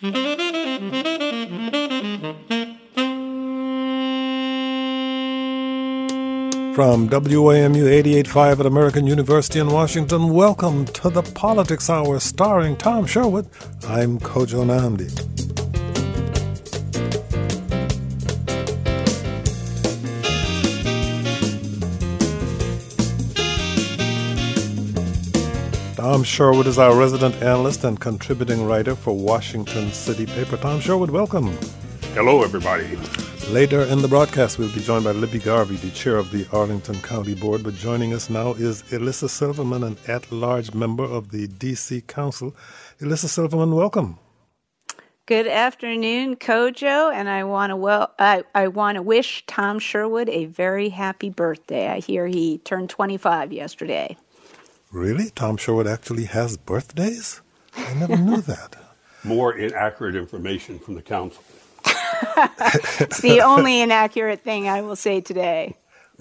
From WAMU 88.5 at American University in Washington, welcome to the Politics Hour starring Tom Sherwood. I'm Kojo Nnamdi. Tom Sherwood is our resident analyst and contributing writer for Washington City Paper. Tom Sherwood, welcome. Hello, everybody. Later in the broadcast, we'll be joined by Libby Garvey, the chair of the Arlington County Board. But joining us now is Elissa Silverman, an at large member of the D.C. Council. Elissa Silverman, welcome. Good afternoon, Kojo, and I want to well, I, I want to wish Tom Sherwood a very happy birthday. I hear he turned 25 yesterday. Really? Tom Sherwood actually has birthdays? I never knew that. More inaccurate information from the council. it's the only inaccurate thing I will say today.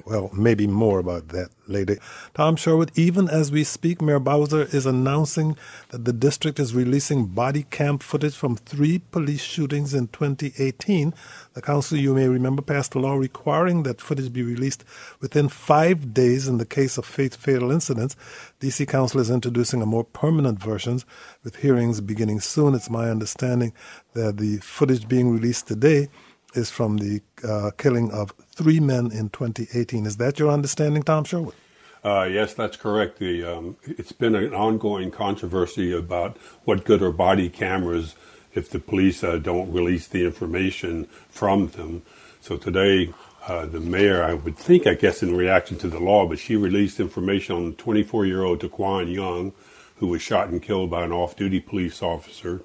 Well, maybe more about that later. Tom Sherwood, even as we speak, Mayor Bowser is announcing that the district is releasing body cam footage from three police shootings in 2018. The council, you may remember, passed a law requiring that footage be released within five days in the case of fatal incidents. DC Council is introducing a more permanent version with hearings beginning soon. It's my understanding that the footage being released today is from the uh, killing of three men in 2018. Is that your understanding, Tom Sherwood? Uh, yes, that's correct. The, um, it's been an ongoing controversy about what good are body cameras if the police uh, don't release the information from them. So today, uh, the mayor, I would think, I guess, in reaction to the law, but she released information on 24 year old D'Quan Young, who was shot and killed by an off duty police officer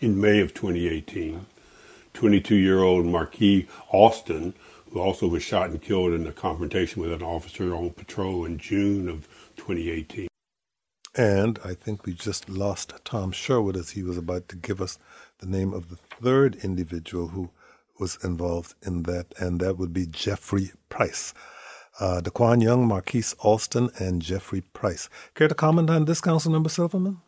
in May of 2018. 22 year old Marquis Alston, who also was shot and killed in a confrontation with an officer on patrol in June of 2018. And I think we just lost Tom Sherwood as he was about to give us the name of the third individual who was involved in that, and that would be Jeffrey Price. Uh, D'Quan Young, Marquise Alston, and Jeffrey Price. Care to comment on this, Councilmember Silverman?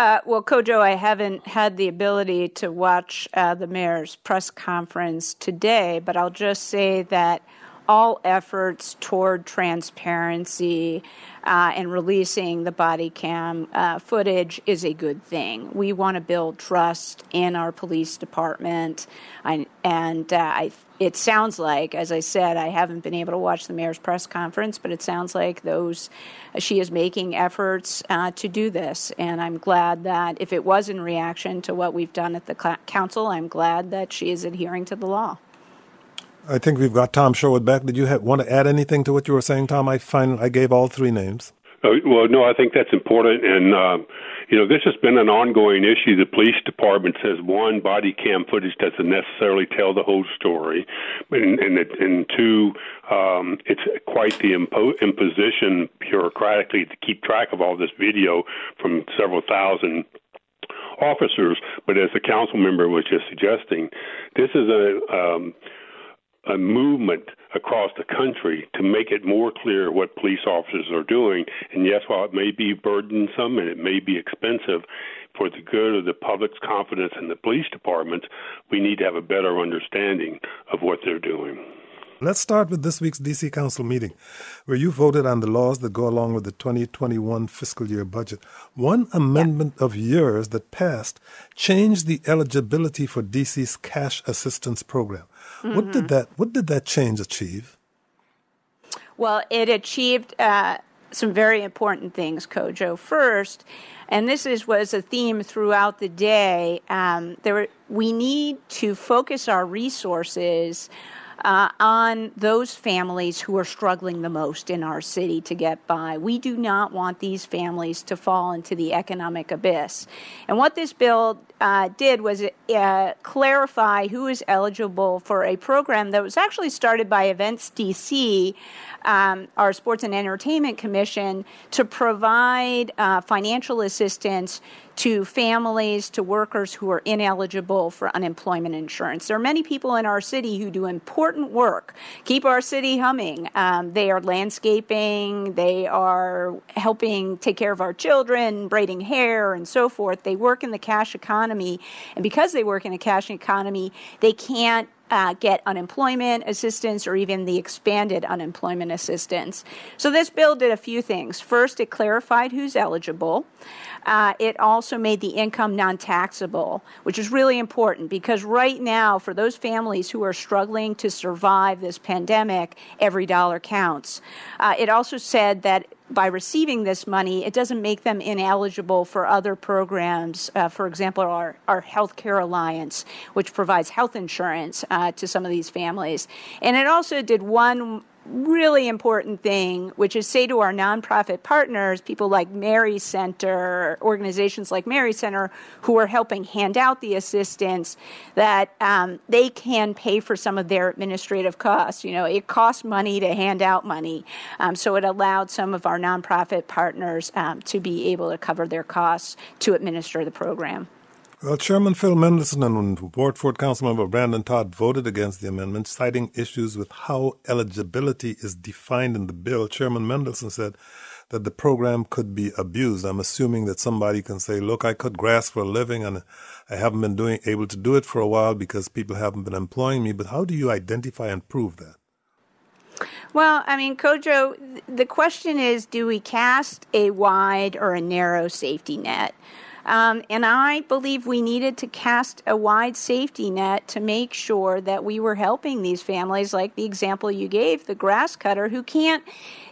Uh, well, Kojo, I haven't had the ability to watch uh, the mayor's press conference today, but I'll just say that all efforts toward transparency uh, and releasing the body cam uh, footage is a good thing. We want to build trust in our police department, and uh, I, it sounds like, as I said, I haven't been able to watch the mayor's press conference, but it sounds like those she is making efforts uh, to do this, and I'm glad that if it was in reaction to what we've done at the council, I'm glad that she is adhering to the law. I think we've got Tom Sherwood back. Did you have, want to add anything to what you were saying, Tom? I find I gave all three names. Uh, well, no, I think that's important, and uh, you know, this has been an ongoing issue. The police department says one, body cam footage doesn't necessarily tell the whole story, and and, and two, um, it's quite the impo- imposition bureaucratically to keep track of all this video from several thousand officers. But as the council member was just suggesting, this is a um, a movement across the country to make it more clear what police officers are doing. And yes, while it may be burdensome and it may be expensive, for the good of the public's confidence in the police departments, we need to have a better understanding of what they're doing. Let's start with this week's DC Council meeting, where you voted on the laws that go along with the 2021 fiscal year budget. One amendment of yours that passed changed the eligibility for DC's cash assistance program. Mm-hmm. What did that What did that change achieve? Well, it achieved uh, some very important things, Kojo. First, and this is was a theme throughout the day. Um, there, were, we need to focus our resources uh, on those families who are struggling the most in our city to get by. We do not want these families to fall into the economic abyss. And what this bill uh, did was uh, clarify who is eligible for a program that was actually started by Events DC, um, our Sports and Entertainment Commission, to provide uh, financial assistance to families, to workers who are ineligible for unemployment insurance. There are many people in our city who do important work, keep our city humming. Um, they are landscaping, they are helping take care of our children, braiding hair, and so forth. They work in the cash economy, and because they work in a cash economy, they can't uh, get unemployment assistance or even the expanded unemployment assistance. So, this bill did a few things. First, it clarified who's eligible. Uh, it also made the income non taxable, which is really important because right now, for those families who are struggling to survive this pandemic, every dollar counts. Uh, it also said that by receiving this money, it doesn't make them ineligible for other programs. Uh, for example, our, our Health Care Alliance, which provides health insurance uh, to some of these families. And it also did one really important thing, which is say to our nonprofit partners, people like Mary Center, organizations like Mary Center, who are helping hand out the assistance, that um, they can pay for some of their administrative costs. You know, it costs money to hand out money, um, so it allowed some of our nonprofit partners um, to be able to cover their costs to administer the program. Well, Chairman Phil Mendelson and 4 Councilmember Brandon Todd voted against the amendment, citing issues with how eligibility is defined in the bill. Chairman Mendelson said that the program could be abused. I'm assuming that somebody can say, look, I cut grass for a living and I haven't been doing able to do it for a while because people haven't been employing me. But how do you identify and prove that? Well, I mean, Kojo, the question is do we cast a wide or a narrow safety net? Um, and I believe we needed to cast a wide safety net to make sure that we were helping these families, like the example you gave, the grass cutter who can't,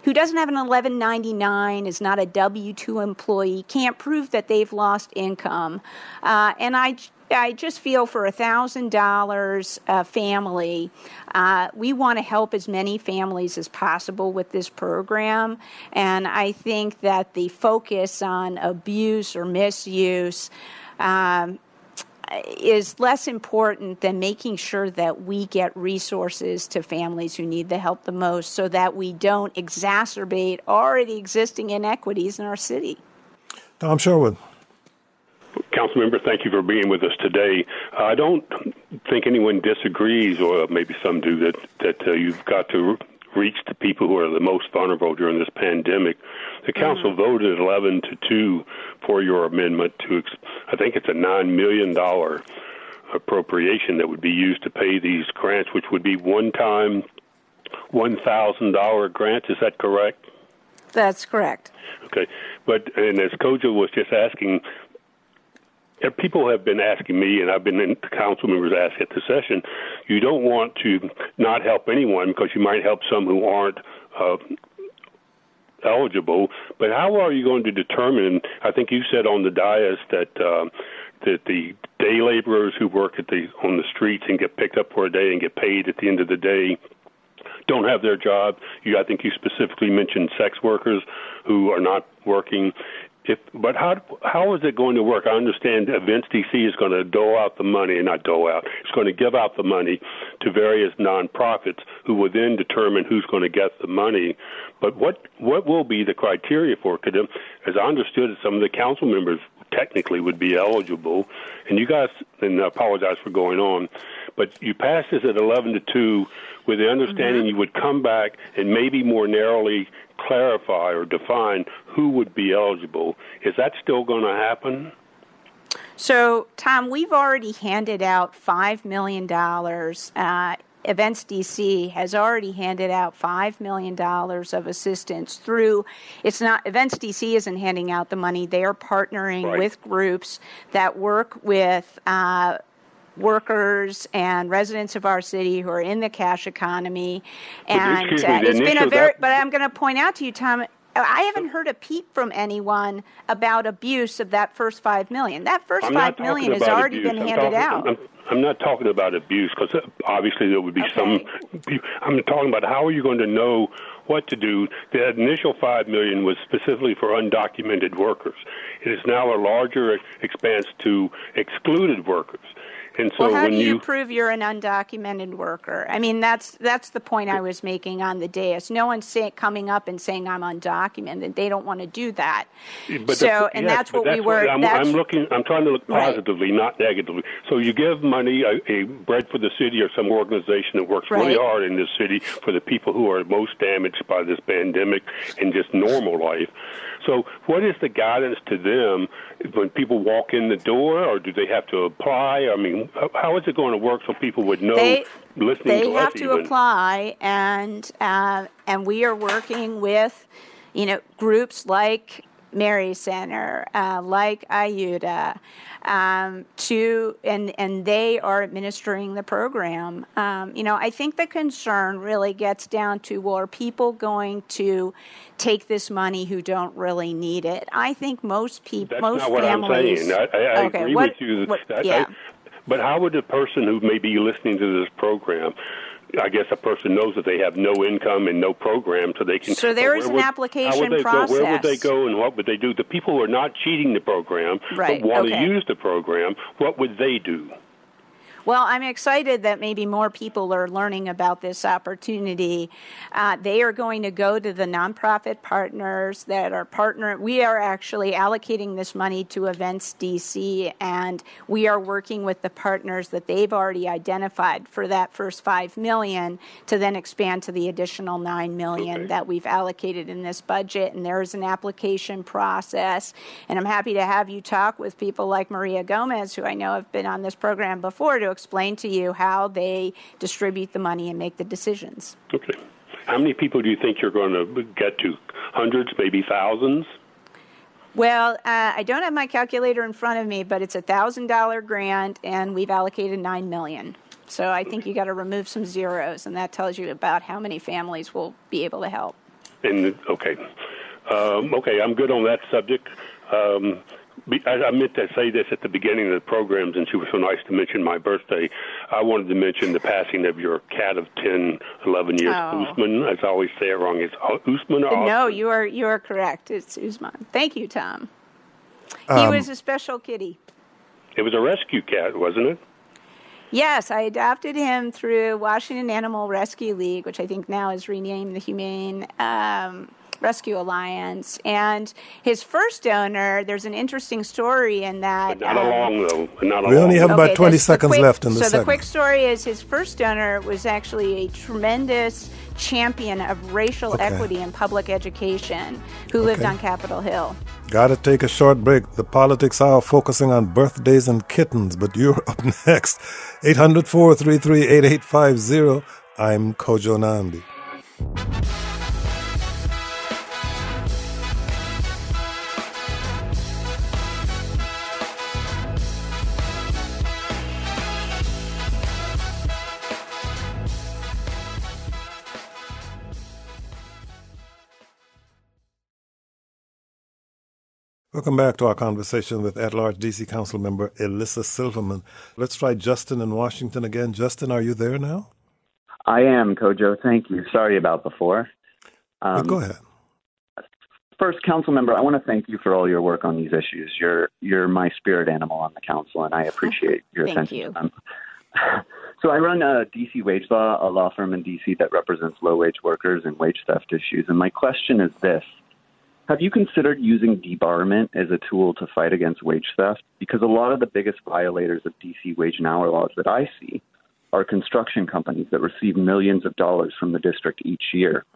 who doesn't have an 1199, is not a W 2 employee, can't prove that they've lost income. Uh, and I I just feel for a thousand dollars a family, uh, we want to help as many families as possible with this program, and I think that the focus on abuse or misuse. Um, is less important than making sure that we get resources to families who need the help the most so that we don't exacerbate already existing inequities in our city. Tom Sherwood. Councilmember, thank you for being with us today. I don't think anyone disagrees, or maybe some do, that that uh, you've got to reach the people who are the most vulnerable during this pandemic. The council mm-hmm. voted 11 to 2 for your amendment to, I think it's a $9 million appropriation that would be used to pay these grants, which would be one time $1,000 grants. Is that correct? That's correct. Okay. But, and as Kojo was just asking, people have been asking me, and I've been in council members ask at the session, you don't want to not help anyone because you might help some who aren't uh, eligible. But how are you going to determine? I think you said on the dais that uh, that the day laborers who work at the on the streets and get picked up for a day and get paid at the end of the day don't have their job. You, I think you specifically mentioned sex workers who are not working, if, but how how is it going to work? I understand Events DC is going to dole out the money, not dole out. It's going to give out the money to various nonprofits who will then determine who's going to get the money. But what what will be the criteria for it? Because as I understood some of the council members technically would be eligible, and you guys. And I apologize for going on, but you passed this at eleven to two with the understanding mm-hmm. you would come back and maybe more narrowly clarify or define who would be eligible. Is that still going to happen? So, Tom, we've already handed out $5 million. Uh, Events DC has already handed out $5 million of assistance through, it's not, Events DC isn't handing out the money. They are partnering right. with groups that work with uh, workers and residents of our city who are in the cash economy. And uh, it's been a very, but I'm going to point out to you, Tom, I haven't heard a peep from anyone about abuse of that first five million. That 1st five million has already abuse. been I'm handed talking, out. I'm, I'm, not talking about abuse because uh, obviously there would be okay. some. I'm talking about how are you going to know what to do? The initial five million was specifically for undocumented workers. It is now a larger expanse to excluded workers. And so well, how do you, you prove you're an undocumented worker? I mean, that's that's the point I was making on the dais. No one's say, coming up and saying I'm undocumented. They don't want to do that. But so, and yes, that's what we were. I'm, that's, I'm looking. I'm trying to look Right. positively, not negatively. So you give money, a, a bread for the city, or some organization that works really hard in this city for the people who are most damaged by this pandemic and just normal life. So, what is the guidance to them when people walk in the door, or do they have to apply? I mean, how- is it going to work so people would know? They- listening they to have us to even. apply, and uh, and we are working with, you know, groups like Mary Center, uh, like Ayuda, um, to and and they are administering the program. Um, you know, I think the concern really gets down to well, are people going to take this money who don't really need it? I think most people, That's most not what families. I'm saying. I, I, I okay, agree what, with you. what- yeah. I, but how would a person who may be listening to this program, I guess a person knows that they have no income and no program, so they can. So there is an would- application they Go, where would they go, and what would they do? The people who are not cheating the program Right, but want okay. to use the program, what would they do? Well, I'm excited that maybe more people are learning about this opportunity. Uh, they are going to go to the nonprofit partners that are partner. We are actually allocating this money to Events DC, and we are working with the partners that they've already identified for that first five million to then expand to the additional nine million Okay. that we've allocated in this budget. And there is an application process, and I'm happy to have you talk with people like Maria Gomez, who I know have been on this program before, to explain to you how they distribute the money and make the decisions. Okay. How many people do you think you're going to get to? Hundreds, maybe thousands? Well, uh, I don't have my calculator in front of me, but it's a thousand dollar grant, and we've allocated nine million. So I think you got to remove some zeros, and that tells you about how many families will be able to help. And okay, um, okay, I'm good on that subject. Um, I, I meant to say this at the beginning of the program, since you were so nice to mention my birthday. I wanted to mention the passing of your cat of 10, 11 years, Oh. Usman. As I always say it wrong. It's Usman or No, Osman? you are you are correct. It's Usman. Thank you, Tom. He Um, was a special kitty. It was a rescue cat, wasn't it? Yes, I adopted him through Washington Animal Rescue League, which I think now is renamed the Humane um, Rescue Alliance. And his first owner, there's an interesting story in that. But not um, long though. Not a We long only have one. about 20 seconds quick- left in the So the quick story is his first donor was actually a tremendous champion of racial Okay. equity in public education who lived Okay. on Capitol Hill. Gotta take a short break. The politics hour focusing on birthdays and kittens, but you're up next. 800 433 8850. I'm Kojo Nnamdi. Welcome back to our conversation with at large DC Council member Elissa Silverman. Let's try Justin in Washington again. Justin, are you there now? I am, Kojo. Thank you. Sorry about before. Yeah, Um, go ahead. First, council member, I want to thank you for all your work on these issues. You're you're my spirit animal on the council, and I appreciate your Thank attention you. to them. so I run a DC Wage Law, a law firm in DC that represents low wage workers and wage theft issues. And my question is this: Have you considered using debarment as a tool to fight against wage theft? Because a lot of the biggest violators of DC wage and hour laws that I see are construction companies that receive millions of dollars from the district each year.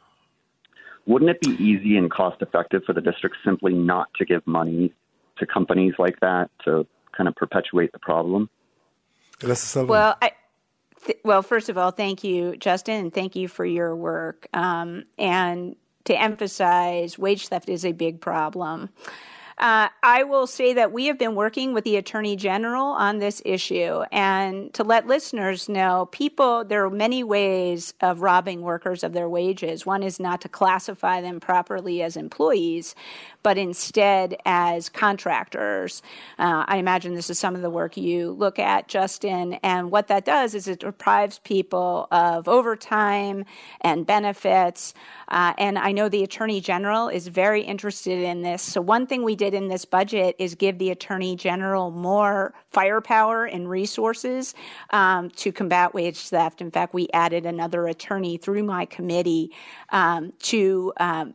Wouldn't it be easy and cost effective for the district simply not to give money to companies like that to kind of perpetuate the problem? Well, I, th- well, first of all, thank you, Justin, and thank you for your work. Um, and to emphasize, wage theft is a big problem. Uh, I will say that we have been working with the Attorney General on this issue. And to let listeners know, people, there are many ways of robbing workers of their wages. One is not to classify them properly as employees, but instead as contractors. Uh, I imagine this is some of the work you look at, Justin. And what that does is it deprives people of overtime and benefits. Uh, and I know the Attorney General is very interested in this. So, one thing we did did in this budget is give the Attorney General more firepower and resources um, to combat wage theft. In fact, we added another attorney through my committee um, to um,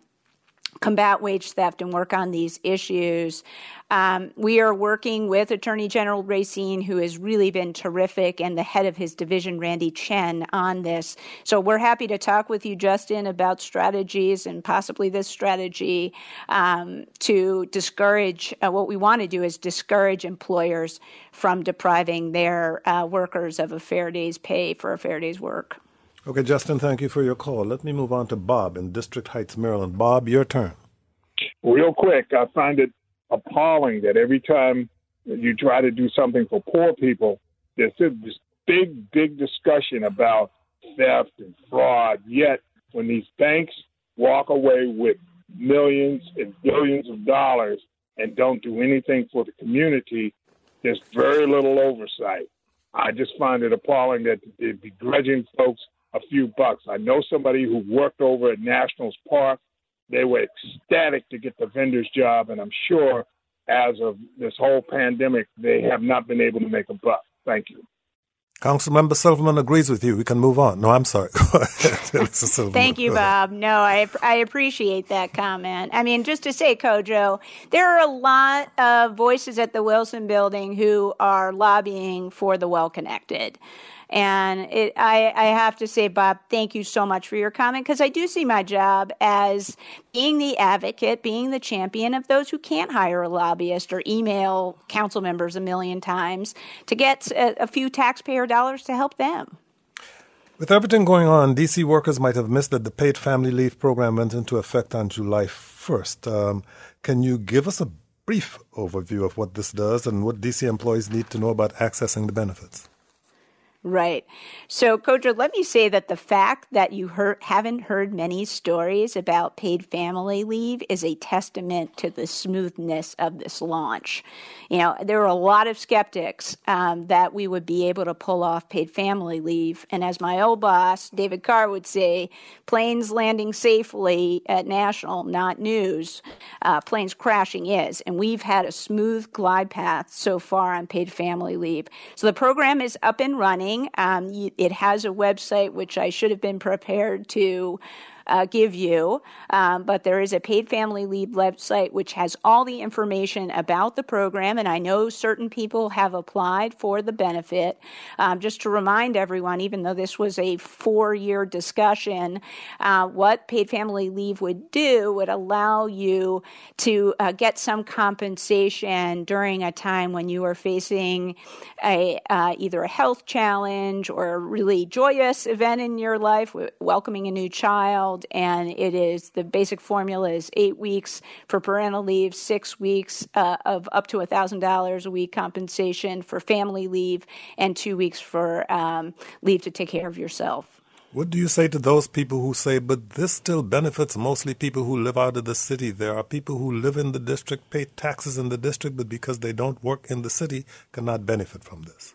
combat wage theft and work on these issues. Um, we are working with Attorney General Racine, who has really been terrific, and the head of his division, Randy Chen, on this. So we're happy to talk with you, Justin, about strategies and possibly this strategy um, to discourage. Uh, what we want to do is discourage employers from depriving their uh, workers of a fair day's pay for a fair day's work. Okay, Justin, thank you for your call. Let me move on to Bob in District Heights, Maryland. Bob, your turn. Real quick, I find it appalling that every time you try to do something for poor people, there's this big, big discussion about theft and fraud. Yet, when these banks walk away with millions and billions of dollars and don't do anything for the community, there's very little oversight. I just find it appalling that they're begrudging folks a few bucks. I know somebody who worked over at Nationals Park. They were ecstatic to get the vendor's job, and I'm sure as of this whole pandemic, they have not been able to make a buck. Thank you. Councilmember Silverman agrees with you. We can move on. No, I'm sorry. Thank you, Bob. No, I, I appreciate that comment. I mean, just to say, Kojo, there are a lot of voices at the Wilson building who are lobbying for the well connected. And it, I, I have to say, Bob, thank you so much for your comment because I do see my job as being the advocate, being the champion of those who can't hire a lobbyist or email council members a million times to get a, a few taxpayer dollars to help them. With everything going on, DC workers might have missed that the paid family leave program went into effect on July 1st. Um, can you give us a brief overview of what this does and what DC employees need to know about accessing the benefits? Right. So, Kojo, let me say that the fact that you haven't heard many stories about paid family leave is a testament to the smoothness of this launch. You know, there were a lot of skeptics um, that we would be able to pull off paid family leave. And as my old boss, David Carr, would say, planes landing safely at National, not news. Uh, planes crashing is. And we've had a smooth glide path so far on paid family leave. So the program is up and running. Um, it has a website which I should have been prepared to uh, give you. Um, but there is a paid family leave website which has all the information about the program, and I know certain people have applied for the benefit. Um, just to remind everyone, even though this was a four year discussion, uh, what paid family leave would do would allow you to uh, get some compensation during a time when you are facing a uh, either a health challenge or a really joyous event in your life, welcoming a new child child, and it is the basic formula is eight weeks for parental leave, six weeks uh, of up to $1,000 a week compensation for family leave, and two weeks for um, leave to take care of yourself. What do you say to those people who say, but this still benefits mostly people who live out of the city? There are people who live in the district, pay taxes in the district, but because they don't work in the city, cannot benefit from this.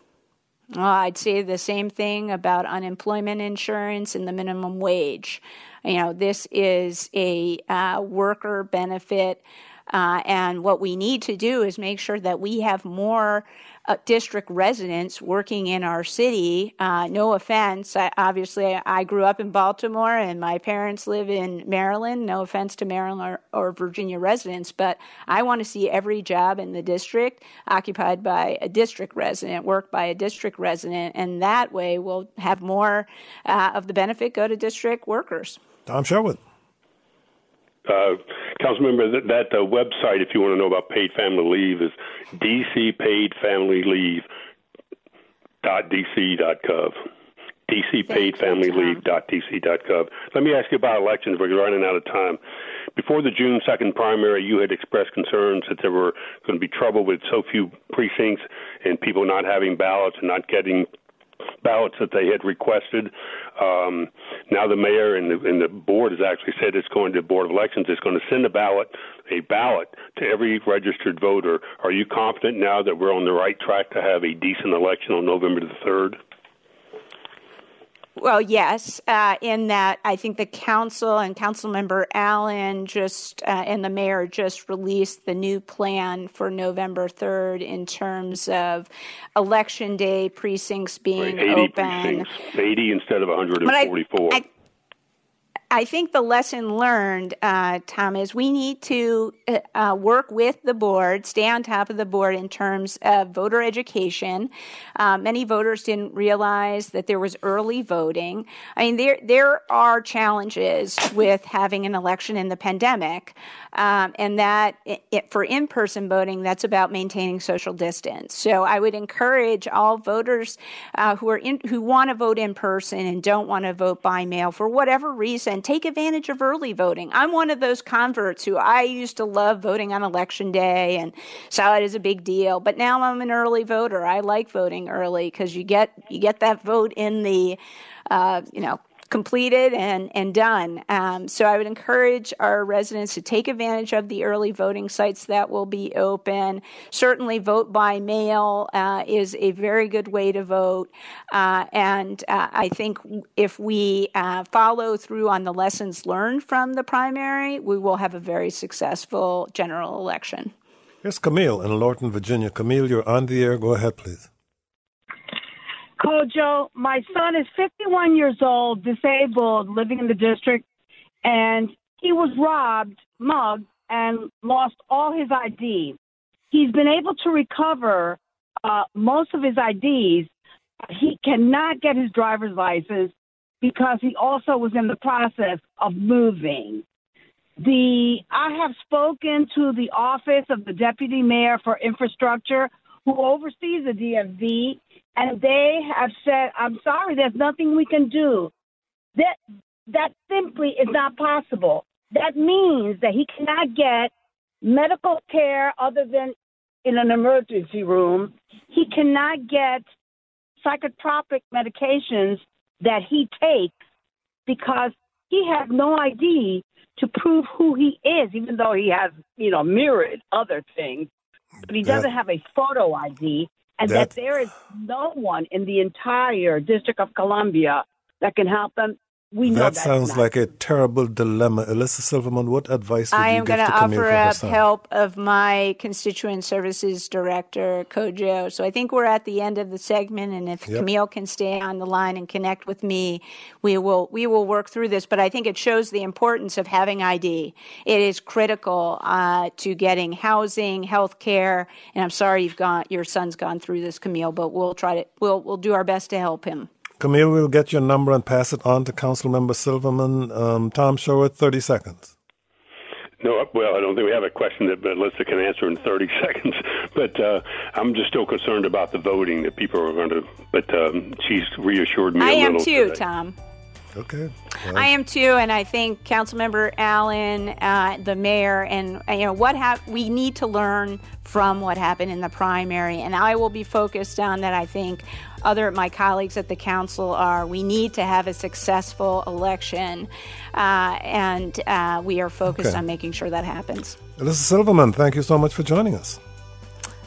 Well, I'd say the same thing about unemployment insurance and the minimum wage. You know, this is a uh, worker benefit. Uh, and what we need to do is make sure that we have more uh, district residents working in our city. Uh, no offense. I, obviously, I grew up in Baltimore and my parents live in Maryland. No offense to Maryland or, or Virginia residents, but I want to see every job in the district occupied by a district resident, worked by a district resident, and that way we'll have more uh, of the benefit go to district workers. Tom Sherwood uh, council member, that, that uh, website, if you want to know about paid family leave, is dcpaidfamilyleave.dc.gov. dcpaidfamilyleave.dc.gov. Let me ask you about elections. We're running out of time. Before the June 2nd primary, you had expressed concerns that there were going to be trouble with so few precincts and people not having ballots and not getting ballots that they had requested. Um, now the mayor and the, and the board has actually said it's going to the board of elections. It's going to send a ballot, a ballot to every registered voter. Are you confident now that we're on the right track to have a decent election on November the third? Well, yes, uh, in that I think the council and council member Allen just uh, and the mayor just released the new plan for November 3rd in terms of election day precincts being right, 80 open. Precincts, 80 instead of 144. I, I, I think the lesson learned, uh, Tom, is we need to uh, uh, work with the board, stay on top of the board in terms of voter education. Uh, many voters didn't realize that there was early voting. I mean, there there are challenges with having an election in the pandemic, um, and that it, for in-person voting, that's about maintaining social distance. So I would encourage all voters uh, who are in, who want to vote in person and don't want to vote by mail for whatever reason take advantage of early voting. I'm one of those converts who I used to love voting on election day and saw it as a big deal, but now I'm an early voter. I like voting early because you get you get that vote in the uh, you know completed and, and done. Um, so I would encourage our residents to take advantage of the early voting sites that will be open. Certainly, vote by mail uh, is a very good way to vote. Uh, and uh, I think if we uh, follow through on the lessons learned from the primary, we will have a very successful general election. Here's Camille in Lorton, Virginia. Camille, you're on the air. Go ahead, please. Kojo, my son is 51 years old, disabled, living in the district, and he was robbed, mugged, and lost all his ID. He's been able to recover uh, most of his IDs. He cannot get his driver's license because he also was in the process of moving. The I have spoken to the office of the deputy mayor for infrastructure who oversees the DMV and they have said, "I'm sorry, there's nothing we can do." That that simply is not possible. That means that he cannot get medical care other than in an emergency room. He cannot get psychotropic medications that he takes because he has no ID to prove who he is, even though he has, you know, mirrored other things. But he doesn't have a photo ID and that, that there is no one in the entire District of Columbia that can help them. We know that sounds like a terrible dilemma. Elissa Silverman, what advice would you give us? I you am going to offer up help of my constituent services director, Kojo. So I think we're at the end of the segment, and if yep. Camille can stay on the line and connect with me, we will we will work through this. But I think it shows the importance of having ID. It is critical uh, to getting housing, health care, and I'm sorry you've gone your son's gone through this, Camille, but we'll try to we'll we'll do our best to help him. Camille, we'll get your number and pass it on to Councilmember Silverman. Um, Tom Sherwood, 30 seconds. No, well, I don't think we have a question that Elissa can answer in 30 seconds. But uh, I'm just still concerned about the voting that people are going to. But um, she's reassured me. I am too, today. Tom. Okay. Well. I am too, and I think Councilmember Allen, uh, the mayor, and you know what hap- we need to learn from what happened in the primary, and I will be focused on that. I think other my colleagues at the council are. We need to have a successful election, uh, and uh, we are focused okay. on making sure that happens. Elissa Silverman, thank you so much for joining us.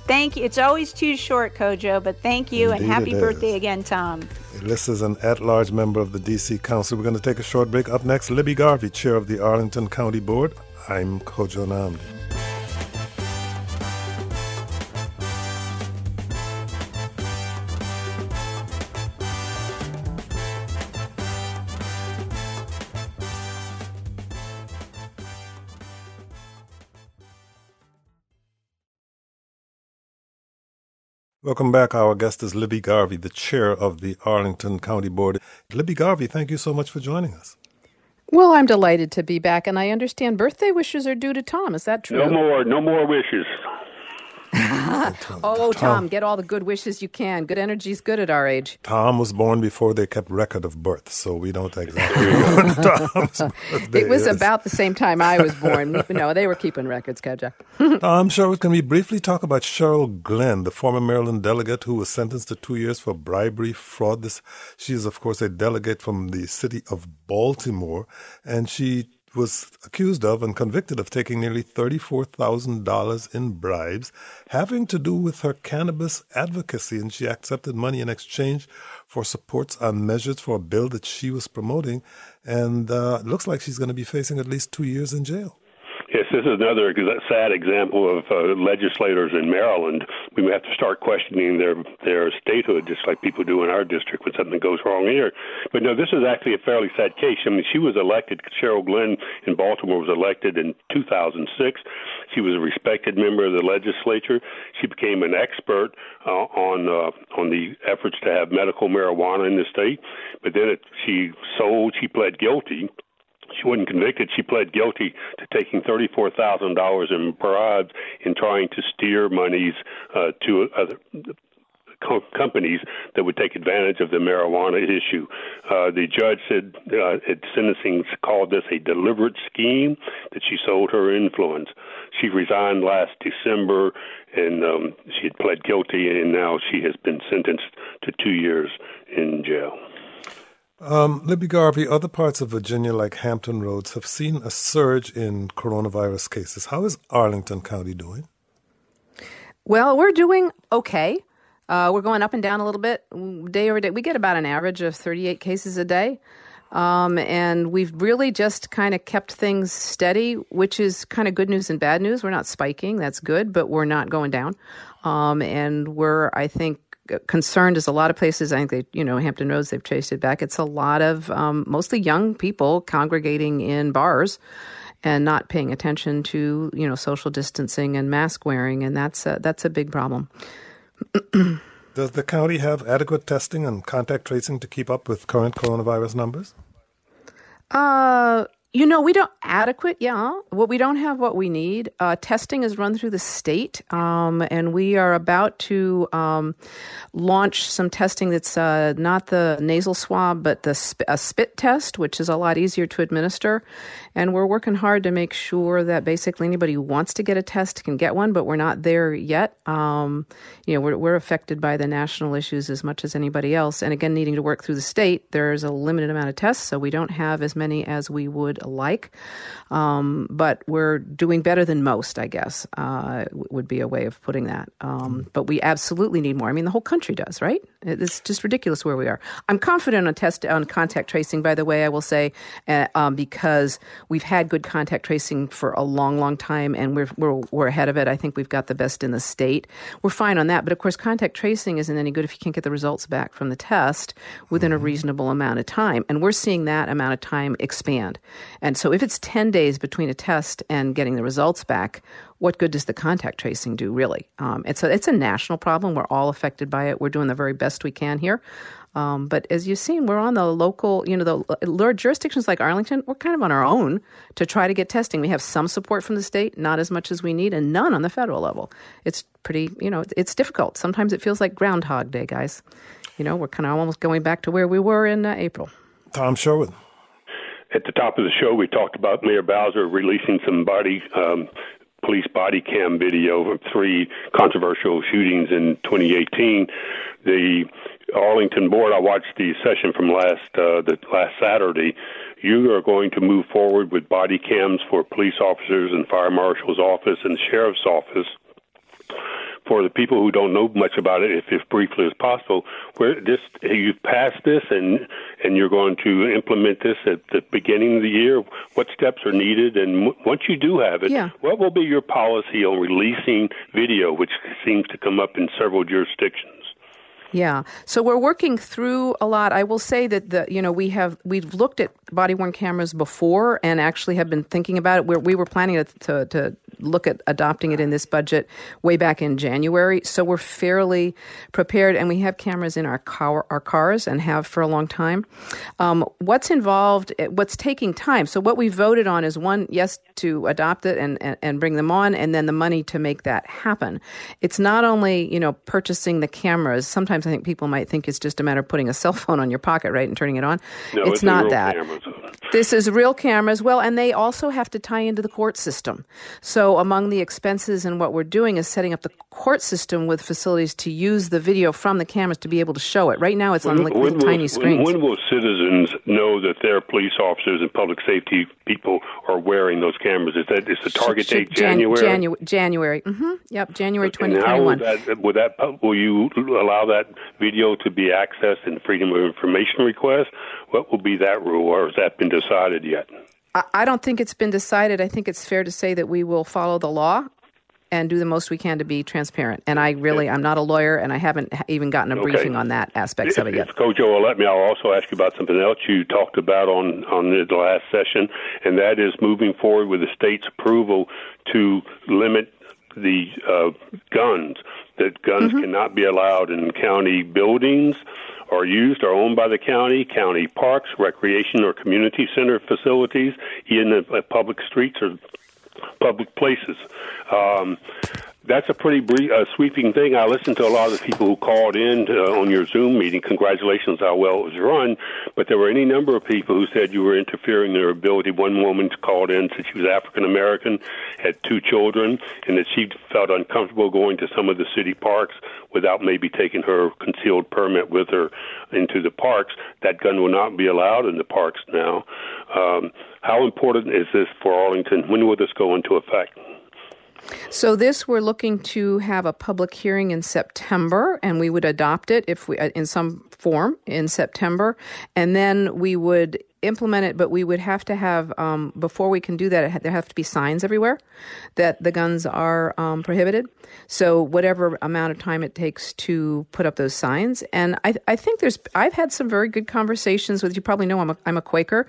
Thank you. It's always too short, Kojo, but thank you Indeed and happy birthday again, Tom. This is an at large member of the D.C. Council. We're going to take a short break. Up next, Libby Garvey, chair of the Arlington County Board. I'm Kojo Nnamdi. Welcome back. Our guest is Libby Garvey, the chair of the Arlington County Board. Libby Garvey, thank you so much for joining us. Well, I'm delighted to be back, and I understand birthday wishes are due to Tom. Is that true? No more, no more wishes. oh, Tom, Tom, get all the good wishes you can. Good energy is good at our age. Tom was born before they kept record of birth, so we don't exactly know when Tom's birthday It was is. about the same time I was born. no, they were keeping records, Kojo. Tom Sherwood, can we briefly talk about Cheryl Glenn, the former Maryland delegate who was sentenced to two years for bribery, fraud? This, she is, of course, a delegate from the city of Baltimore, and she was accused of and convicted of taking nearly $34,000 in bribes having to do with her cannabis advocacy, and she accepted money in exchange for supports on measures for a bill that she was promoting. And uh, looks like she's going to be facing at least two years in jail. Yes, this is another sad example of uh, legislators in Maryland. We have to start questioning their their statehood, just like people do in our district when something goes wrong here. But no, this is actually a fairly sad case. I mean, she was elected. Cheryl Glenn in Baltimore was elected in 2006. She was a respected member of the legislature. She became an expert uh, on uh, on the efforts to have medical marijuana in the state. But then it, she sold. She pled guilty she wasn't convicted. She pled guilty to taking thirty-four thousand dollars in bribes in trying to steer monies uh, to other co- companies that would take advantage of the marijuana issue. Uh, the judge said uh, at sentencing called this a deliberate scheme that she sold her influence. She resigned last December, and um, she had pled guilty, and now she has been sentenced to two years in jail. Um, Libby Garvey, other parts of Virginia, like Hampton Roads, have seen a surge in coronavirus cases. How is Arlington County doing? Well, we're doing okay. Uh, we're going up and down a little bit day over day. We get about an average of 38 cases a day. Um, and we've really just kind of kept things steady, which is kind of good news and bad news. We're not spiking, that's good, but we're not going down. Um, and we're, I think, concerned as a lot of places. I think they, you know, Hampton Roads, they've traced it back. It's a lot of um, mostly young people congregating in bars and not paying attention to, you know, social distancing and mask wearing, and that's a, that's a big problem. Does the county have adequate testing and contact tracing to keep up with current coronavirus numbers? Uh, you know, we don't adequate, yeah. What we don't have what we need. Uh, testing is run through the state, um, and we are about to um, launch some testing that's uh, not the nasal swab, but the sp- a spit test, which is a lot easier to administer. And we're working hard to make sure that basically anybody who wants to get a test can get one, but we're not there yet. Um, you know, we're, we're affected by the national issues as much as anybody else. And again, needing to work through the state, there's a limited amount of tests, so we don't have as many as we would like. Um, but we're doing better than most, I guess, uh, would be a way of putting that. Um, but we absolutely need more. I mean, the whole country does, right? It's just ridiculous where we are. I'm confident on test on contact tracing. By the way, I will say uh, um, because we've had good contact tracing for a long, long time, and we're, we're we're ahead of it. I think we've got the best in the state. We're fine on that. But of course, contact tracing isn't any good if you can't get the results back from the test within a mm-hmm. reasonable amount of time. And we're seeing that amount of time expand. And so, if it's ten days between a test and getting the results back, what good does the contact tracing do, really? Um, it's, a, it's a national problem. We're all affected by it. We're doing the very best we can here. Um, but as you've seen, we're on the local, you know, the lower jurisdictions like Arlington, we're kind of on our own to try to get testing. We have some support from the state, not as much as we need, and none on the federal level. It's pretty, you know, it's difficult. Sometimes it feels like Groundhog Day, guys. You know, we're kind of almost going back to where we were in uh, April. Tom Sherwood. At the top of the show, we talked about Mayor Bowser releasing some body um, police body cam video of three controversial shootings in 2018. The Arlington board, I watched the session from last uh, the last Saturday. You are going to move forward with body cams for police officers and fire marshal's office and sheriff's office for the people who don't know much about it, if, if briefly as possible, where this you've passed this and and you're going to implement this at the beginning of the year. What steps are needed, and once you do have it, yeah. what will be your policy on releasing video, which seems to come up in several jurisdictions? Yeah. So we're working through a lot. I will say that the you know we have we've looked at body worn cameras before and actually have been thinking about it. Where we were planning to, to, to look at adopting it in this budget way back in January. So we're fairly prepared, and we have cameras in our car, our cars, and have for a long time. Um, what's involved? What's taking time? So what we voted on is one, yes, to adopt it and, and, and bring them on, and then the money to make that happen. It's not only you know purchasing the cameras. Sometimes I think people might think it's just a matter of putting a cell phone on your pocket, right, and turning it on. No, it's, it's not that. Cameras. This is real cameras. Well, and they also have to tie into the court system. So, among the expenses and what we're doing is setting up the court system with facilities to use the video from the cameras to be able to show it. Right now, it's when, on like when little will, tiny screens. When, when will citizens know that their police officers and public safety people are wearing those cameras? Is that is the target date Jan- January? January. January. Mm-hmm. Yep. January And how 2021. will that, will you allow that video to be accessed in freedom of information request? What will be that rule, or has that been decided yet? I don't think it's been decided. I think it's fair to say that we will follow the law and do the most we can to be transparent. And I really, I'm not a lawyer, and I haven't even gotten a Okay. briefing on that aspects of it yet. If Kojo will let me, I'll also ask you about something else you talked about on on the last session, and that is moving forward with the state's approval to limit the uh, guns. That guns Mm-hmm. cannot be allowed in county buildings or used or owned by the county, county parks, recreation or community center facilities, in the public streets or public places. Um, that's a pretty brief, uh, sweeping thing. I listened to a lot of the people who called in uh, on your Zoom meeting. Congratulations how well it was run. But there were any number of people who said you were interfering in their ability. One woman called in, said she was African American, had two children, and that she felt uncomfortable going to some of the city parks without maybe taking her concealed permit with her into the parks. That gun will not be allowed in the parks now. Um, how important is this for Arlington? When will this go into effect? So this we're looking to have a public hearing in September, and we would adopt it if we uh, in some form in September, and then we would implement it. But we would have to have um, before we can do that, there have to be signs everywhere that the guns are um, prohibited. So whatever amount of time it takes to put up those signs, and I, I think there's I've had some very good conversations with you. Probably know I'm a, I'm a Quaker,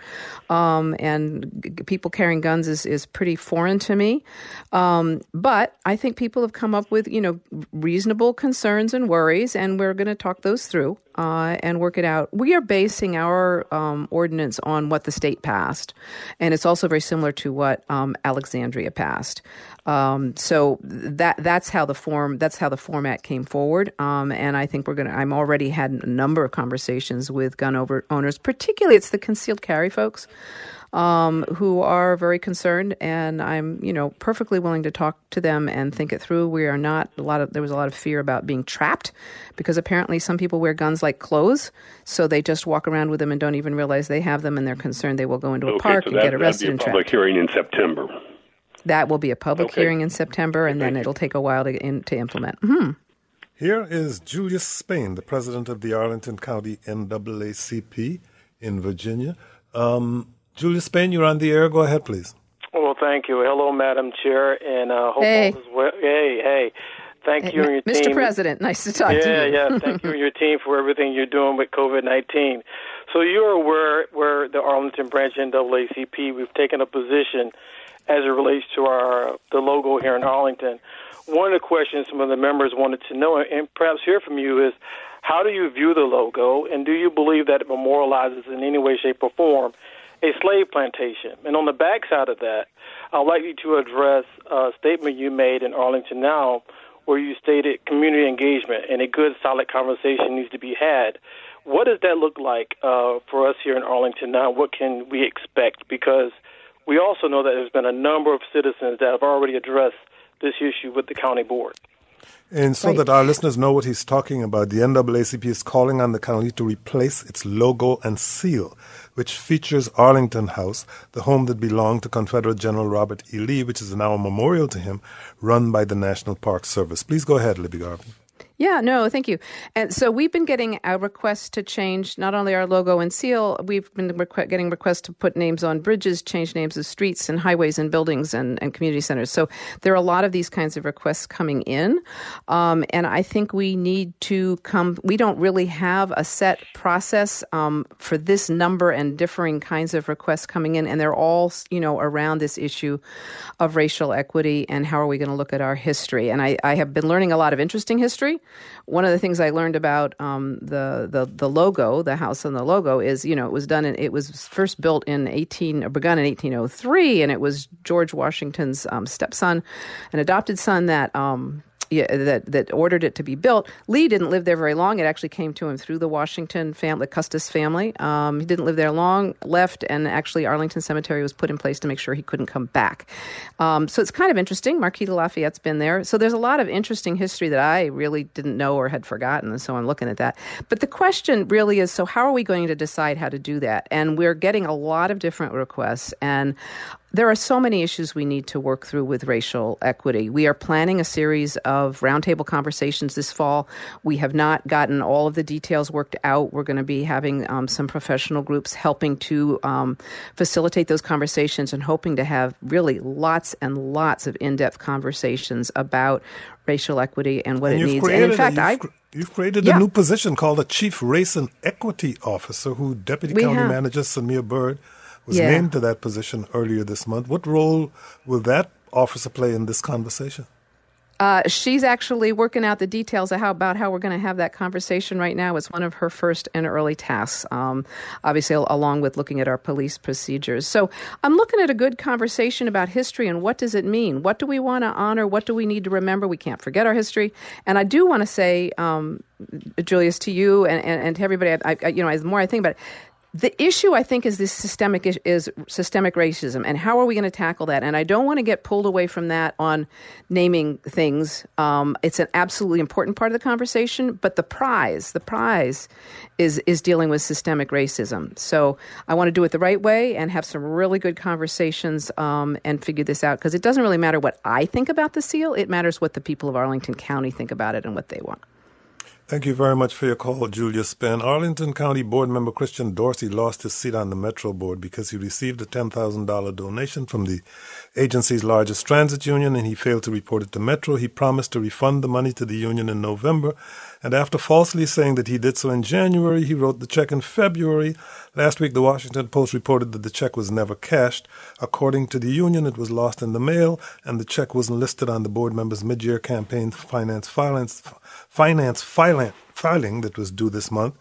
um, and g- people carrying guns is is pretty foreign to me. Um, but I think people have come up with you know reasonable concerns and worries, and we're going to talk those through uh, and work it out. We are basing our um, ordinance on what the state passed, and it's also very similar to what um, Alexandria passed. Um, so that that's how the form that's how the format came forward, um, and I think we're gonna. I'm already had a number of conversations with gun over owners, particularly it's the concealed carry folks um, who are very concerned, and I'm you know perfectly willing to talk to them and think it through. We are not a lot of there was a lot of fear about being trapped because apparently some people wear guns like clothes, so they just walk around with them and don't even realize they have them, and they're concerned they will go into a Okay, park so and that, get arrested that'd and be a public hearing in September. That will be a public Okay. hearing in September, and then it'll take a while to in, to implement. Mhm. Here is Julius Spain, the president of the Arlington County NAACP in Virginia. Um, Julius Spain, you're on the air. Go ahead, please. Well, thank you. Hello, Madam Chair, and uh, hope Hey. all is well. Hey, hey. Thank you and your Mr. team. President, nice to talk to you. Yeah, yeah. Thank you and your team for everything you're doing with COVID 19. So you're aware where the Arlington branch NAACP, we've taken a position as it relates to our the logo here in Arlington. One of the questions some of the members wanted to know, and perhaps hear from you, is how do you view the logo, and do you believe that it memorializes in any way, shape, or form a slave plantation? And on the backside of that, I'd like you to address a statement you made in Arlington Now where you stated community engagement and a good, solid conversation needs to be had. What does that look like uh, for us here in Arlington now? What can we expect? Because we also know that there's been a number of citizens that have already addressed this issue with the county board. And so Right. that our listeners know what he's talking about, the NAACP is calling on the county to replace its logo and seal, which features Arlington House, the home that belonged to Confederate General Robert E. Lee, which is now a memorial to him, run by the National Park Service. Please go ahead, Libby Garvey. Yeah, no, thank you. And so we've been getting a request to change not only our logo and seal, we've been requ- getting requests to put names on bridges, change names of streets and highways and buildings and, and community centers. So there are a lot of these kinds of requests coming in. Um, and I think we need to come, we don't really have a set process um, for this number and differing kinds of requests coming in. And they're all, you know, around this issue of racial equity and how are we going to look at our history. And I, I have been learning a lot of interesting history. One of the things I learned about um, the, the the logo, the house and the logo, is you know it was done in it was first built in eighteen or begun in eighteen oh three, and it was George Washington's um, stepson, an adopted son that. Um, yeah, that that ordered it to be built. Lee didn't live there very long. It actually came to him through the Washington family, the Custis family. Um, he didn't live there long, left, and actually Arlington Cemetery was put in place to make sure he couldn't come back. Um, so it's kind of interesting. Marquis de Lafayette's been there, so there's a lot of interesting history that I really didn't know or had forgotten, and so I'm looking at that. But the question really is: so how are we going to decide how to do that? And we're getting a lot of different requests, and there are so many issues we need to work through with racial equity. We are planning a series of roundtable conversations this fall. We have not gotten all of the details worked out. We're going to be having um, some professional groups helping to um, facilitate those conversations and hoping to have really lots and lots of in depth conversations about racial equity and what and it needs. And in fact, you've, I. You've created yeah. a new position called a Chief Race and Equity Officer, who Deputy We County have. Manager Samia Byrd was Yeah. named to that position earlier this month. What role will that officer play in this conversation? Uh, she's actually working out the details of how about how we're going to have that conversation right now. It's one of her first and early tasks, um, obviously, along with looking at our police procedures. So I'm looking at a good conversation about history and what does it mean? What do we want to honor? What do we need to remember? We can't forget our history. And I do want to say, um, Julius, to you and, and, and to everybody, I, I, you know, the more I think about it, the issue I think is this systemic is, is systemic racism, and how are we going to tackle that? And I don't want to get pulled away from that on naming things. Um, it's an absolutely important part of the conversation, but the prize, the prize, is is dealing with systemic racism. So I want to do it the right way and have some really good conversations um, and figure this out because it doesn't really matter what I think about the seal; it matters what the people of Arlington County think about it and what they want. Thank you very much for your call, Julius Spain. Arlington County Board member Christian Dorsey lost his seat on the Metro Board because he received a $10,000 donation from the agency's largest transit union and he failed to report it to Metro. He promised to refund the money to the union in November, and after falsely saying that he did so in January, he wrote the check in February. Last week, the Washington Post reported that the check was never cashed. According to the union, it was lost in the mail, and the check wasn't listed on the board member's mid-year campaign finance finance filing that was due this month.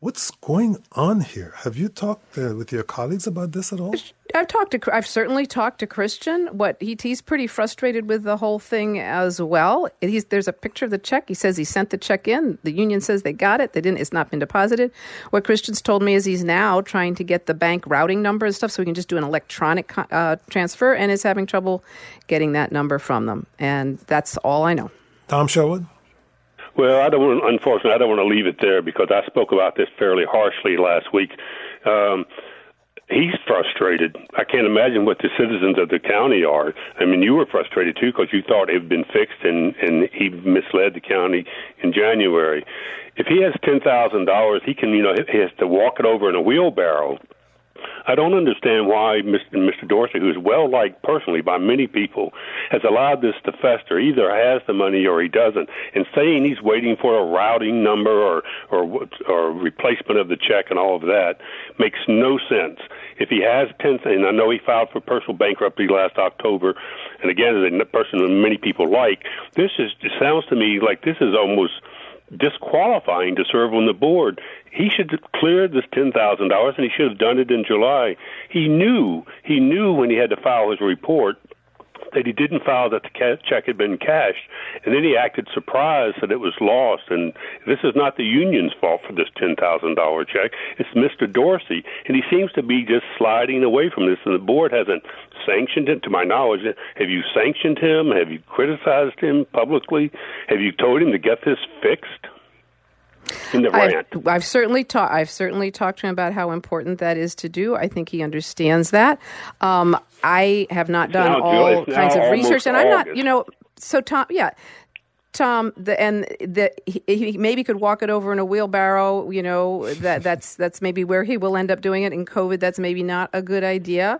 What's going on here? Have you talked uh, with your colleagues about this at all? I've talked to. I've certainly talked to Christian. What he he's pretty frustrated with the whole thing as well. He's there's a picture of the check. He says he sent the check in. The union says they got it. They didn't. It's not been deposited. What Christian's told me is he's now trying to get the bank routing number and stuff so we can just do an electronic uh, transfer, and is having trouble getting that number from them. And that's all I know. Tom Sherwood? Well, I don't want, unfortunately, I don't want to leave it there because I spoke about this fairly harshly last week. Um, he's frustrated. I can't imagine what the citizens of the county are. I mean, you were frustrated too because you thought it had been fixed and and he misled the county in January. If he has ten thousand dollars, he can you know he has to walk it over in a wheelbarrow. I don't understand why Mr. Dorsey, who's well liked personally by many people, has allowed this to fester. Either has the money or he doesn't. And saying he's waiting for a routing number or or or replacement of the check and all of that makes no sense. If he has ten, and I know he filed for personal bankruptcy last October, and again, as a person that many people like, this is it sounds to me like this is almost disqualifying to serve on the board. He should clear this ten thousand dollars, and he should have done it in July. He knew he knew when he had to file his report that he didn't file that the check had been cashed, and then he acted surprised that it was lost. And this is not the union's fault for this ten thousand dollar check; it's Mr. Dorsey, and he seems to be just sliding away from this. And the board hasn't sanctioned it, to my knowledge. Have you sanctioned him? Have you criticized him publicly? Have you told him to get this fixed? In the. I've, I've certainly talked. I've certainly talked to him about how important that is to do. I think he understands that. Um, I have not done now all now kinds of research, and I'm not. You know, so Tom, yeah. Tom, the, and the, he, he maybe could walk it over in a wheelbarrow. You know that that's that's maybe where he will end up doing it in COVID. That's maybe not a good idea.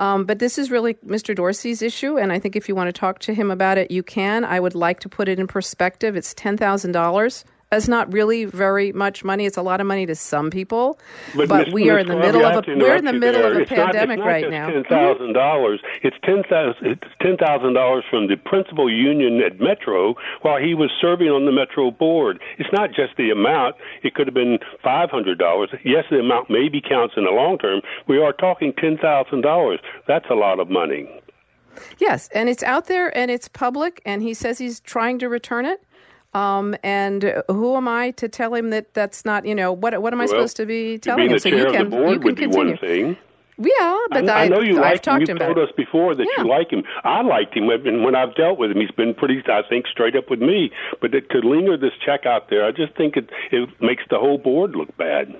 Um, but this is really Mr. Dorsey's issue, and I think if you want to talk to him about it, you can. I would like to put it in perspective. It's ten thousand dollars. That's not really very much money. It's a lot of money to some people, but, Miss- we are in the middle of a we're in the middle of a It's pandemic it's not right now. Ten thousand dollars. It's ten thousand. It's ten thousand dollars from the principal union at Metro while he was serving on the Metro board. It's not just the amount. It could have been five hundred dollars. Yes, the amount maybe counts in the long term. We are talking ten thousand dollars. That's a lot of money. Yes, and it's out there and it's public, and he says he's trying to return it. Um, and who am I to tell him that that's not, you know, what what am I well, supposed to be telling him? so chair of the board would be one thing. Yeah, but I, I, I know you I've like him. You've told us before that Yeah. you like him. I liked him, and when I've dealt with him, he's been pretty, I think, straight up with me. But to linger this check out there, I just think it it makes the whole board look bad.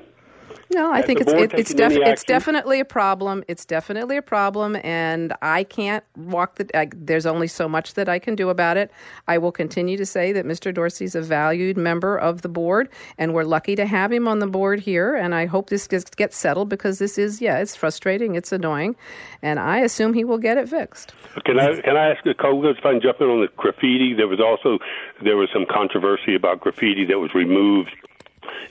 No, I think it's it, it's defi- it's definitely a problem. It's definitely a problem, and I can't walk the. I, there's only so much that I can do about it. I will continue to say that Mr. Dorsey's a valued member of the board, and we're lucky to have him on the board here. And I hope this gets, gets settled because this is yeah, it's frustrating, it's annoying, and I assume he will get it fixed. Can I can I ask the co if I can jump in on the graffiti? There was also there was some controversy about graffiti that was removed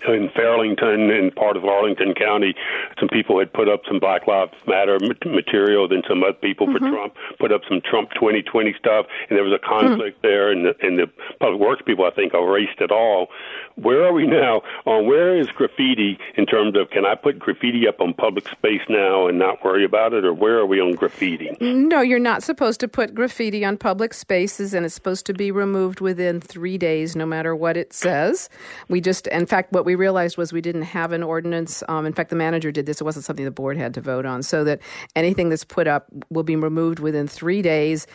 in Fairlington and part of Arlington County. Some people had put up some Black Lives Matter material, then some other people for mm-hmm. Trump put up some Trump 2020 stuff, and there was a conflict hmm. there. And the, and the public works people, I think, erased it all. Where are we now on where is graffiti in terms of can I put graffiti up on public space now and not worry about it, or where are we on graffiti? No, you're not supposed to put graffiti on public spaces, and it's supposed to be removed within three days, no matter what it says. We just, in fact, what we realized was we didn't have an ordinance. Um, in fact, the manager did this; it wasn't something the board had to vote on. So that anything that's put up will be removed within three days.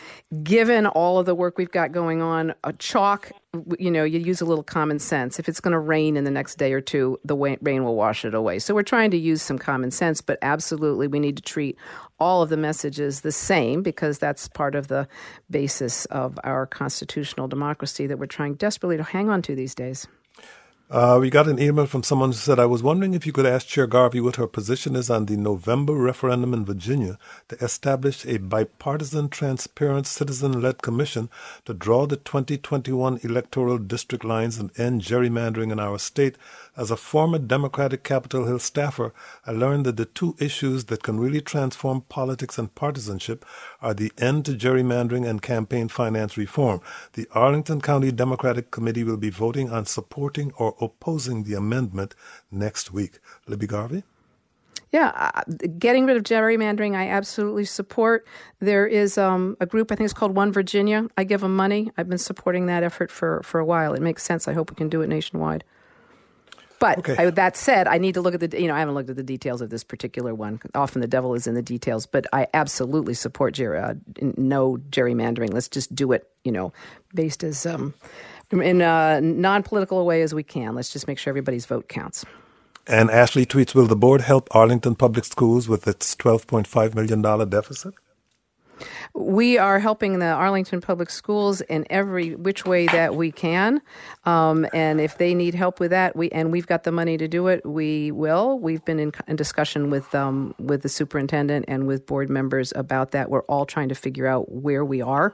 Given all of the work we've got going on, a chalk. You know, you use a little common sense. If it's going to rain in the next day or two, the rain will wash it away. So we're trying to use some common sense, but absolutely we need to treat all of the messages the same because that's part of the basis of our constitutional democracy that we're trying desperately to hang on to these days. Uh, we got an email from someone who said, I was wondering if you could ask Chair Garvey what her position is on the November referendum in Virginia to establish a bipartisan, transparent, citizen led commission to draw the 2021 electoral district lines and end gerrymandering in our state. As a former Democratic Capitol Hill staffer, I learned that the two issues that can really transform politics and partisanship are the end to gerrymandering and campaign finance reform. The Arlington County Democratic Committee will be voting on supporting or opposing the amendment next week. Libby Garvey? Yeah, uh, getting rid of gerrymandering, I absolutely support. There is um, a group, I think it's called One Virginia. I give them money. I've been supporting that effort for, for a while. It makes sense. I hope we can do it nationwide. But Okay. I, that said, I need to look at the, you know, I haven't looked at the details of this particular one. Often the devil is in the details, but I absolutely support ger- uh, no gerrymandering. Let's just do it, you know, based as, um, in a non political way as we can. Let's just make sure everybody's vote counts. And Ashley tweets Will the board help Arlington Public Schools with its $12.5 million deficit? We are helping the Arlington Public Schools in every which way that we can, um, and if they need help with that, we and we've got the money to do it. We will. We've been in, in discussion with um, with the superintendent and with board members about that. We're all trying to figure out where we are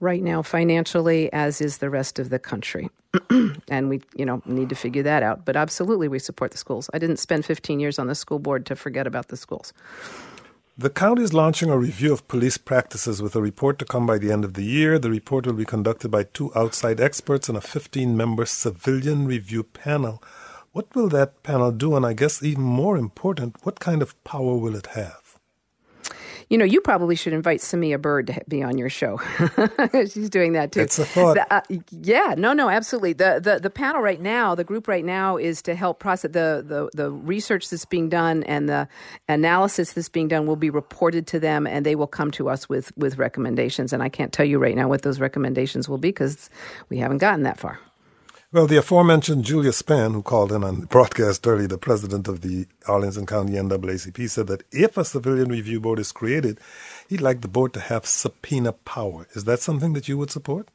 right now financially, as is the rest of the country. and we, you know, need to figure that out. But absolutely, we support the schools. I didn't spend 15 years on the school board to forget about the schools. The county is launching a review of police practices with a report to come by the end of the year. The report will be conducted by two outside experts and a 15 member civilian review panel. What will that panel do? And I guess even more important, what kind of power will it have? You know, you probably should invite Samia Byrd to be on your show. She's doing that too. It's a thought. The, uh, yeah, no, no, absolutely. The, the the panel right now, the group right now, is to help process the the the research that's being done and the analysis that's being done will be reported to them, and they will come to us with with recommendations. And I can't tell you right now what those recommendations will be because we haven't gotten that far. Well, the aforementioned Julius Spain, who called in on the broadcast early, the president of the Arlington County NAACP, said that if a civilian review board is created, he'd like the board to have subpoena power. Is that something that you would support?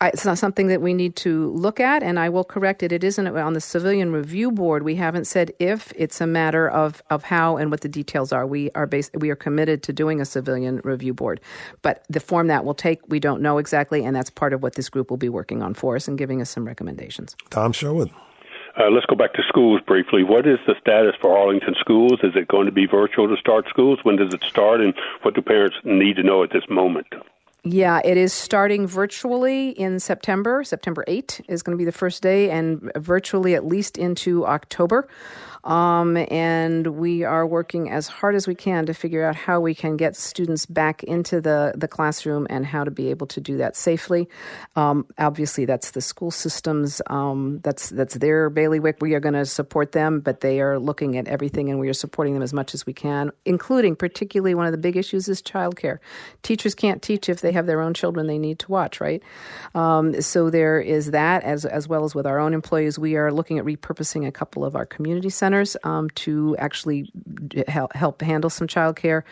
I, it's not something that we need to look at, and I will correct it. It isn't on the civilian review board. We haven't said if. It's a matter of, of how and what the details are. We are based, we are committed to doing a civilian review board, but the form that will take, we don't know exactly, and that's part of what this group will be working on for us and giving us some recommendations. Tom Sherwood. Uh, let's go back to schools briefly. What is the status for Arlington schools? Is it going to be virtual to start schools? When does it start? And what do parents need to know at this moment? Yeah, it is starting virtually in September. September 8 is going to be the first day, and virtually at least into October. Um, and we are working as hard as we can to figure out how we can get students back into the, the classroom and how to be able to do that safely. Um, obviously, that's the school systems. Um, that's that's their bailiwick. We are going to support them, but they are looking at everything, and we are supporting them as much as we can, including particularly one of the big issues is childcare. Teachers can't teach if they have their own children they need to watch, right? Um, so there is that, as as well as with our own employees, we are looking at repurposing a couple of our community centers centers um, to actually help, handle some childcare.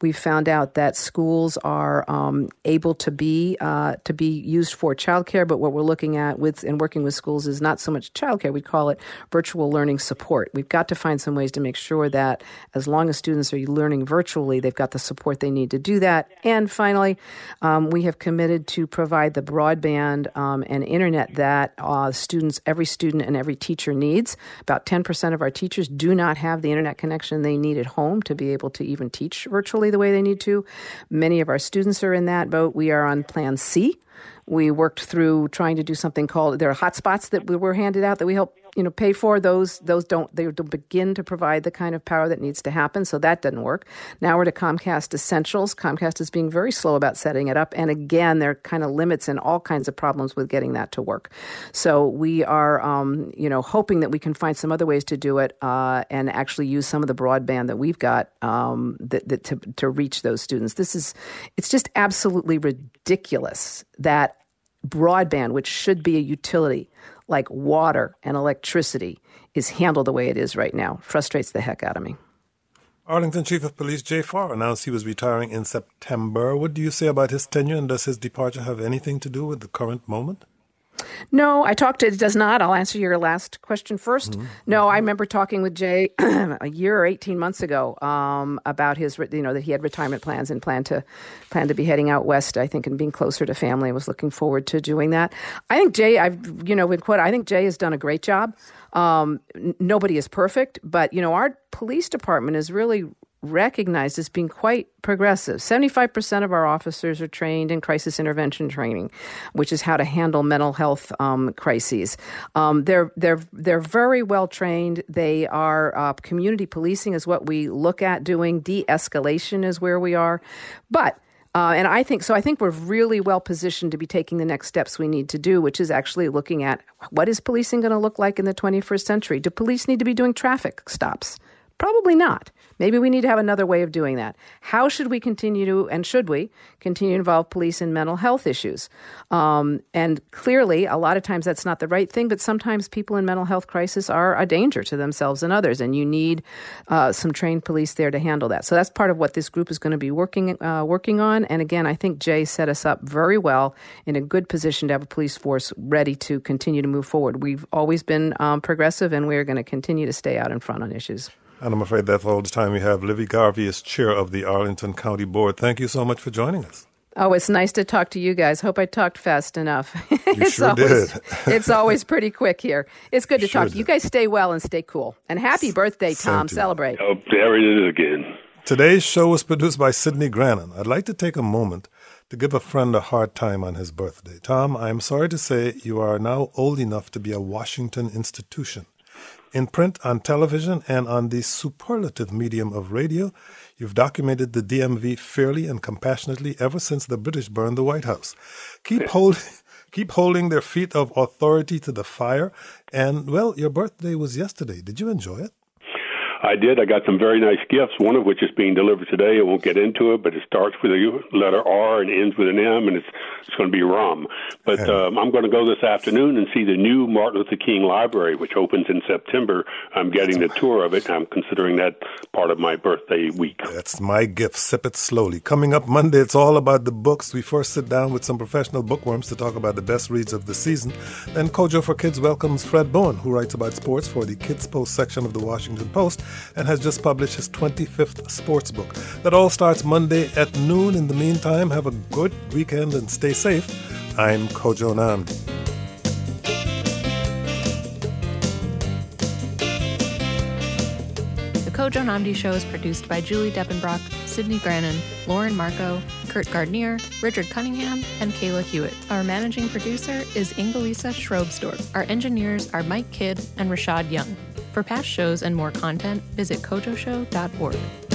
We found out that schools are um, able to be uh, to be used for childcare, but what we're looking at with and working with schools is not so much childcare. We call it virtual learning support. We've got to find some ways to make sure that as long as students are learning virtually, they've got the support they need to do that. And finally, um, we have committed to provide the broadband um, and internet that uh, students, every student, and every teacher needs. About 10% of our teachers teachers do not have the internet connection they need at home to be able to even teach virtually the way they need to. Many of our students are in that boat. We are on Plan C. We worked through trying to do something called there are hotspots that we were handed out that we help you know pay for those those don't they don't begin to provide the kind of power that needs to happen so that doesn't work. Now we're to comcast essentials. Comcast is being very slow about setting it up and again there are kind of limits and all kinds of problems with getting that to work. So we are um, you know hoping that we can find some other ways to do it uh, and actually use some of the broadband that we've got um, that, that to, to reach those students. This is it's just absolutely ridiculous that broadband which should be a utility like water and electricity is handled the way it is right now. Frustrates the heck out of me. Arlington Chief of Police Jay Farr announced he was retiring in September. What do you say about his tenure, and does his departure have anything to do with the current moment? No, I talked to it does not. I'll answer your last question 1st mm-hmm. No, I remember talking with Jay a year or 18 months ago um, about his you know that he had retirement plans and planned to plan to be heading out west, I think, and being closer to family. I was looking forward to doing that. I think Jay, I've you know, been quote, I think Jay has done a great job. Um, n- nobody is perfect, but you know, our police department is really recognized as being quite progressive. 75% of our officers are trained in crisis intervention training, which is how to handle mental health um, crises. Um, they're, they're, they're very well trained. They are uh, community policing, is what we look at doing, de escalation is where we are. But uh, and I think so. I think we're really well positioned to be taking the next steps we need to do, which is actually looking at what is policing going to look like in the 21st century. Do police need to be doing traffic stops? Probably not. Maybe we need to have another way of doing that. How should we continue to, and should we continue to involve police in mental health issues? Um, and clearly, a lot of times that's not the right thing, but sometimes people in mental health crisis are a danger to themselves and others, and you need uh, some trained police there to handle that. So that's part of what this group is going to be working uh, working on. And again, I think Jay set us up very well in a good position to have a police force ready to continue to move forward. We've always been um, progressive, and we're going to continue to stay out in front on issues. And I'm afraid that's all the time we have. Libby Garvey is chair of the Arlington County Board. Thank you so much for joining us. Oh, it's nice to talk to you guys. Hope I talked fast enough. You it's sure always, did. it's always pretty quick here. It's good to sure talk to you. guys. Stay well and stay cool. And happy birthday, Tom. Celebrate. Oh, there it is again. Today's show was produced by Sydney Grannon. I'd like to take a moment to give a friend a hard time on his birthday. Tom, I am sorry to say you are now old enough to be a Washington institution. In print, on television, and on the superlative medium of radio, you've documented the DMV fairly and compassionately ever since the British burned the White House. Keep holding. Keep holding their feet of authority to the fire. And, well, your birthday was yesterday. Did you enjoy it? I did. I got some very nice gifts, one of which is being delivered today. I won't get into it, but it starts with a letter R and ends with an M, and it's it's going to be rum. But um, I'm going to go this afternoon and see the new Martin Luther King Library, which opens in September. I'm getting the tour of it. I'm considering that part of my birthday week. That's my gift. Sip it slowly. Coming up Monday, it's all about the books. We first sit down with some professional bookworms to talk about the best reads of the season. Then Kojo for Kids welcomes Fred Bowen, who writes about sports for the Kids Post section of the Washington Post and has just published his 25th sports book. That all starts Monday at noon. In the meantime, have a good weekend and stay safe. I'm Kojo. The Kojo Nnamdi Show is produced by Julie Depenbrock, Sydney Grannon, Lauren Markoe, Kurt Gardner, Richard Cunningham, and Kayla Hewitt. Our managing producer is Ingalisa Schrobsdorff. Our engineers are Mike Kidd and Rashad Young. For past shows and more content, visit kojoshow.org.